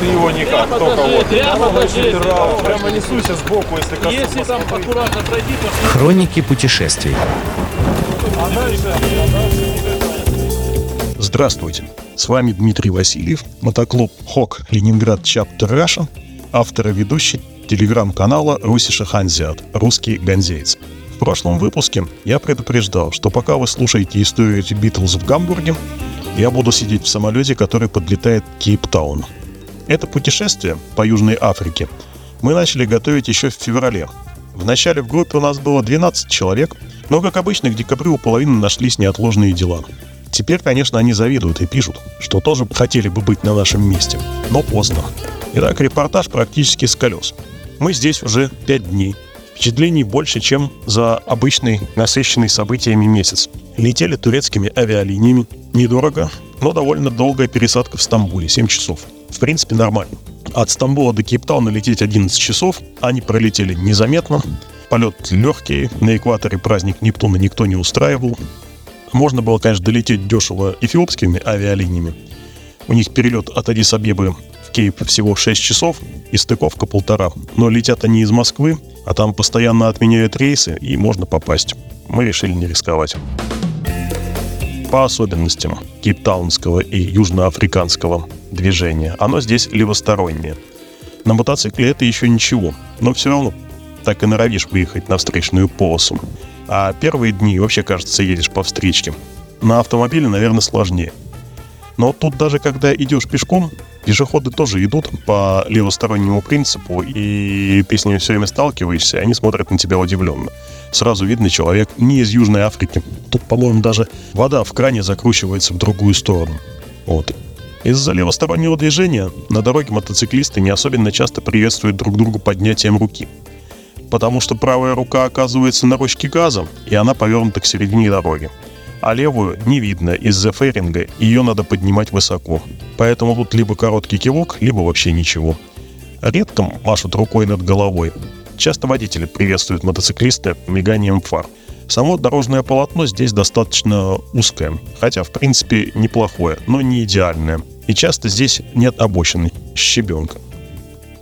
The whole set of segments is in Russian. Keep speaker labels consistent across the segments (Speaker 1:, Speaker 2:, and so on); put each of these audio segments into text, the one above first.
Speaker 1: Ты его никак, только вот.
Speaker 2: прямо покажи.
Speaker 1: Прямо, прямо несуйся сбоку, если коснусь.
Speaker 2: Если там аккуратно пройти, то
Speaker 3: Хроники путешествий.
Speaker 4: Здравствуйте, с вами Дмитрий Васильев, мотоклуб ХОК Ленинград Чаптер Раша, автор и ведущий телеграм-канала Русиша Ханзиат, русский ганзеец. В прошлом выпуске я предупреждал, что пока вы слушаете историю Битлз в Гамбурге, я буду сидеть в самолете, который подлетает к Кейптаун. Это путешествие по Южной Африке мы начали готовить еще в феврале. В начале в группе у нас было 12 человек, но, как обычно, к декабрю у половины нашлись неотложные дела. Теперь, конечно, они завидуют и пишут, что тоже хотели бы быть на нашем месте, но поздно. Итак, репортаж практически с колес. Мы здесь уже 5 дней. Впечатлений больше, чем за обычный насыщенный событиями месяц. Летели турецкими авиалиниями. Недорого, но довольно долгая пересадка в Стамбуле, 7 часов. В принципе, нормально. От Стамбула до Кейптауна лететь 11 часов, они пролетели незаметно. Полет легкий, на экваторе праздник Нептуна никто не устраивал. Можно было, конечно, долететь дешево эфиопскими авиалиниями. У них перелет от Адис-Абебы Кейп всего 6 часов и стыковка полтора. Но летят они из Москвы, а там постоянно отменяют рейсы и можно попасть. Мы решили не рисковать. По особенностям кейптаунского и южноафриканского движения, оно здесь левостороннее. На мотоцикле это еще ничего, но все равно так и норовишь выехать на встречную полосу. А первые дни вообще, кажется, едешь по встречке. На автомобиле, наверное, сложнее. Но тут даже когда идешь пешком, пешеходы тоже идут по левостороннему принципу, и ты с ними все время сталкиваешься, и они смотрят на тебя удивленно. Сразу видно, человек не из Южной Африки. Тут, по-моему, даже вода в кране закручивается в другую сторону. Вот. Из-за левостороннего движения на дороге мотоциклисты не особенно часто приветствуют друг друга поднятием руки. Потому что правая рука оказывается на ручке газа, и она повернута к середине дороги а левую не видно из-за фейринга, ее надо поднимать высоко. Поэтому тут либо короткий кивок, либо вообще ничего. Редко машут рукой над головой. Часто водители приветствуют мотоциклиста миганием фар. Само дорожное полотно здесь достаточно узкое, хотя в принципе неплохое, но не идеальное. И часто здесь нет обочины, щебенка.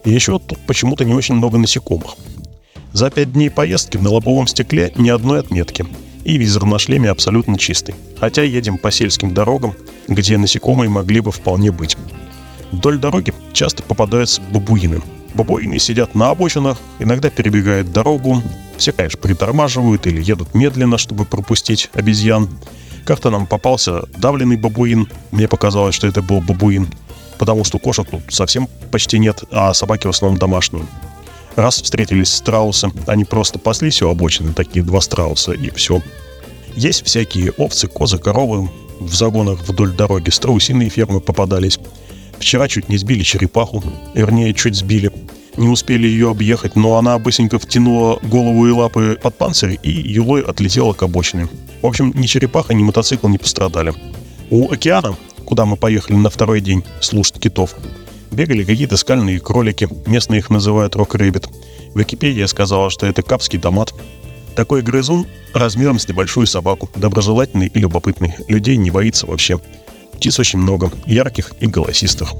Speaker 4: И еще тут почему-то не очень много насекомых. За пять дней поездки на лобовом стекле ни одной отметки – и визор на шлеме абсолютно чистый. Хотя едем по сельским дорогам, где насекомые могли бы вполне быть. Вдоль дороги часто попадаются бабуины. Бабуины сидят на обочинах, иногда перебегают дорогу. Все, конечно, притормаживают или едут медленно, чтобы пропустить обезьян. Как-то нам попался давленный бабуин. Мне показалось, что это был бабуин. Потому что кошек тут совсем почти нет, а собаки в основном домашние. Раз встретились страусы, они просто паслись у обочины, такие два страуса, и все. Есть всякие овцы, козы, коровы в загонах вдоль дороги, страусиные фермы попадались. Вчера чуть не сбили черепаху, вернее, чуть сбили. Не успели ее объехать, но она быстренько втянула голову и лапы под панцирь и юлой отлетела к обочине. В общем, ни черепаха, ни мотоцикл не пострадали. У океана, куда мы поехали на второй день слушать китов, Бегали какие-то скальные кролики, местные их называют рок-рэббит. Википедия сказала, что это капский томат. Такой грызун размером с небольшую собаку, доброжелательный и любопытный, людей не боится вообще. Птиц очень много, ярких и голосистых.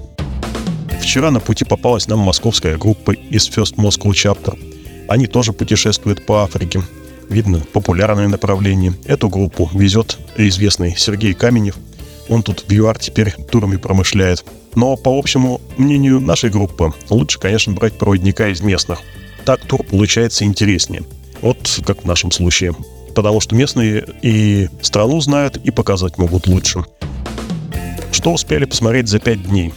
Speaker 4: Вчера на пути попалась нам московская группа из First Moscow Chapter. Они тоже путешествуют по Африке. Видно, популярное направление. Эту группу везет известный Сергей Каменев. Он тут в ЮАР теперь турами промышляет. Но по общему мнению нашей группы, лучше, конечно, брать проводника из местных. Так тур получается интереснее. Вот как в нашем случае. Потому что местные и страну знают, и показать могут лучше. Что успели посмотреть за пять дней?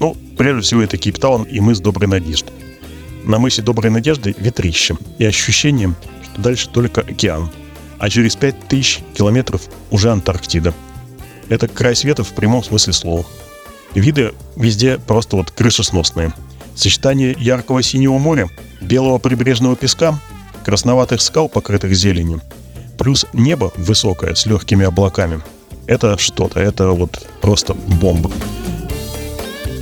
Speaker 4: Ну, прежде всего, это Кейптаун и мыс Доброй Надежды. На мысе Доброй Надежды ветрище и ощущение, что дальше только океан. А через 5000 километров уже Антарктида. Это край света в прямом смысле слова. Виды везде просто вот крышесносные. Сочетание яркого синего моря, белого прибрежного песка, красноватых скал, покрытых зеленью, плюс небо высокое с легкими облаками. Это что-то, это вот просто бомба.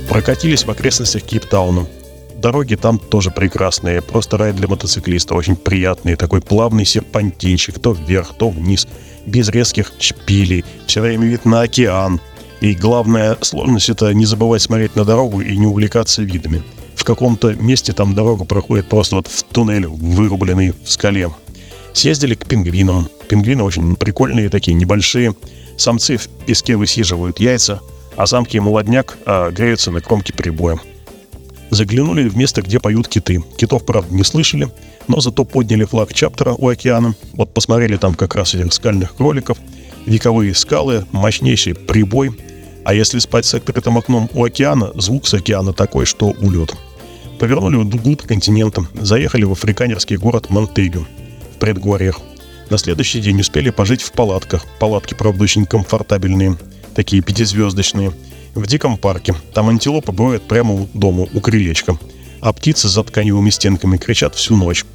Speaker 4: Прокатились в окрестностях Кейптауна. Дороги там тоже прекрасные, просто рай для мотоциклиста, очень приятный, такой плавный серпантинчик, то вверх, то вниз, без резких шпилей, все время вид на океан, И главная сложность это не забывать смотреть на дорогу и не увлекаться видами. В каком-то месте там дорога проходит просто вот в туннель, вырубленный в скале. Съездили к пингвинам. Пингвины очень прикольные такие, небольшие. Самцы в песке высиживают яйца, а самки и молодняк а, греются на кромке прибоя. Заглянули в место, где поют киты. Китов, правда, не слышали, но зато подняли флаг чаптера у океана. Вот посмотрели там как раз этих скальных кроликов, вековые скалы, мощнейший прибой. А если спать с открытым окном у океана, звук с океана такой, что улет. Повернули вглубь континента, заехали в африканерский город Монтегю в предгорьях. На следующий день успели пожить в палатках. Палатки, правда, очень комфортабельные, такие пятизвездочные – в диком парке. Там антилопа бывает прямо у дома, у крылечка. А птицы за тканевыми стенками кричат всю ночь.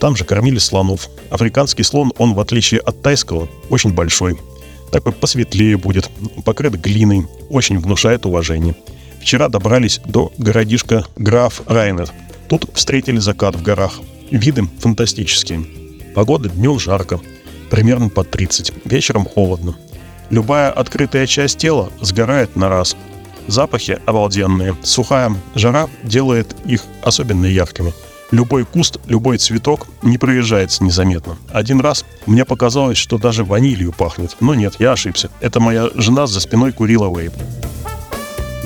Speaker 4: Там же кормили слонов. Африканский слон, он, в отличие от тайского, очень большой. Такой посветлее будет, покрыт глиной, очень внушает уважение. Вчера добрались до городишка Граф Райнер. Тут встретили закат в горах. Виды фантастические. Погода днем жарко, примерно под 30, вечером холодно. Любая открытая часть тела сгорает на раз. Запахи обалденные. Сухая жара делает их особенно яркими. Любой куст, любой цветок не проезжается незаметно. Один раз мне показалось, что даже ванилью пахнет. Но нет, я ошибся. Это моя жена за спиной курила вейп.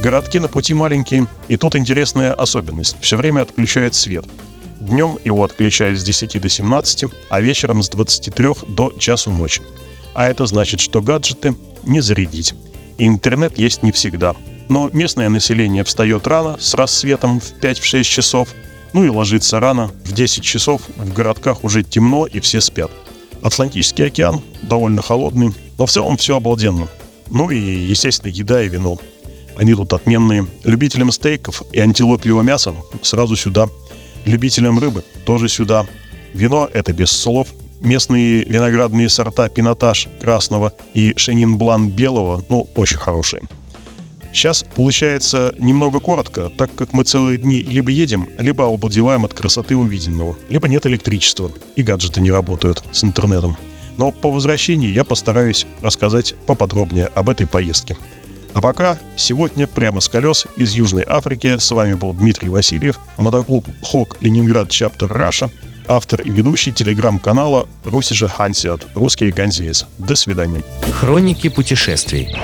Speaker 4: Городки на пути маленькие, и тут интересная особенность. Все время отключает свет. Днем его отключают с 10 до 17, а вечером с 23 до часу ночи. А это значит, что гаджеты не зарядить. И интернет есть не всегда. Но местное население встает рано, с рассветом в 5-6 часов, ну и ложится рано, в 10 часов в городках уже темно и все спят. Атлантический океан довольно холодный, но в целом все обалденно. Ну и, естественно, еда и вино. Они тут отменные. Любителям стейков и антилопьего мяса сразу сюда. Любителям рыбы тоже сюда. Вино — это без слов – местные виноградные сорта Пинотаж красного и Шенин Блан белого, ну, очень хорошие. Сейчас получается немного коротко, так как мы целые дни либо едем, либо обалдеваем от красоты увиденного, либо нет электричества, и гаджеты не работают с интернетом. Но по возвращении я постараюсь рассказать поподробнее об этой поездке. А пока сегодня прямо с колес из Южной Африки с вами был Дмитрий Васильев, мотоклуб Хок Ленинград Чаптер Раша – автор и ведущий телеграм-канала Русиша Хансиат, русский Ганзиес. До свидания.
Speaker 5: Хроники путешествий.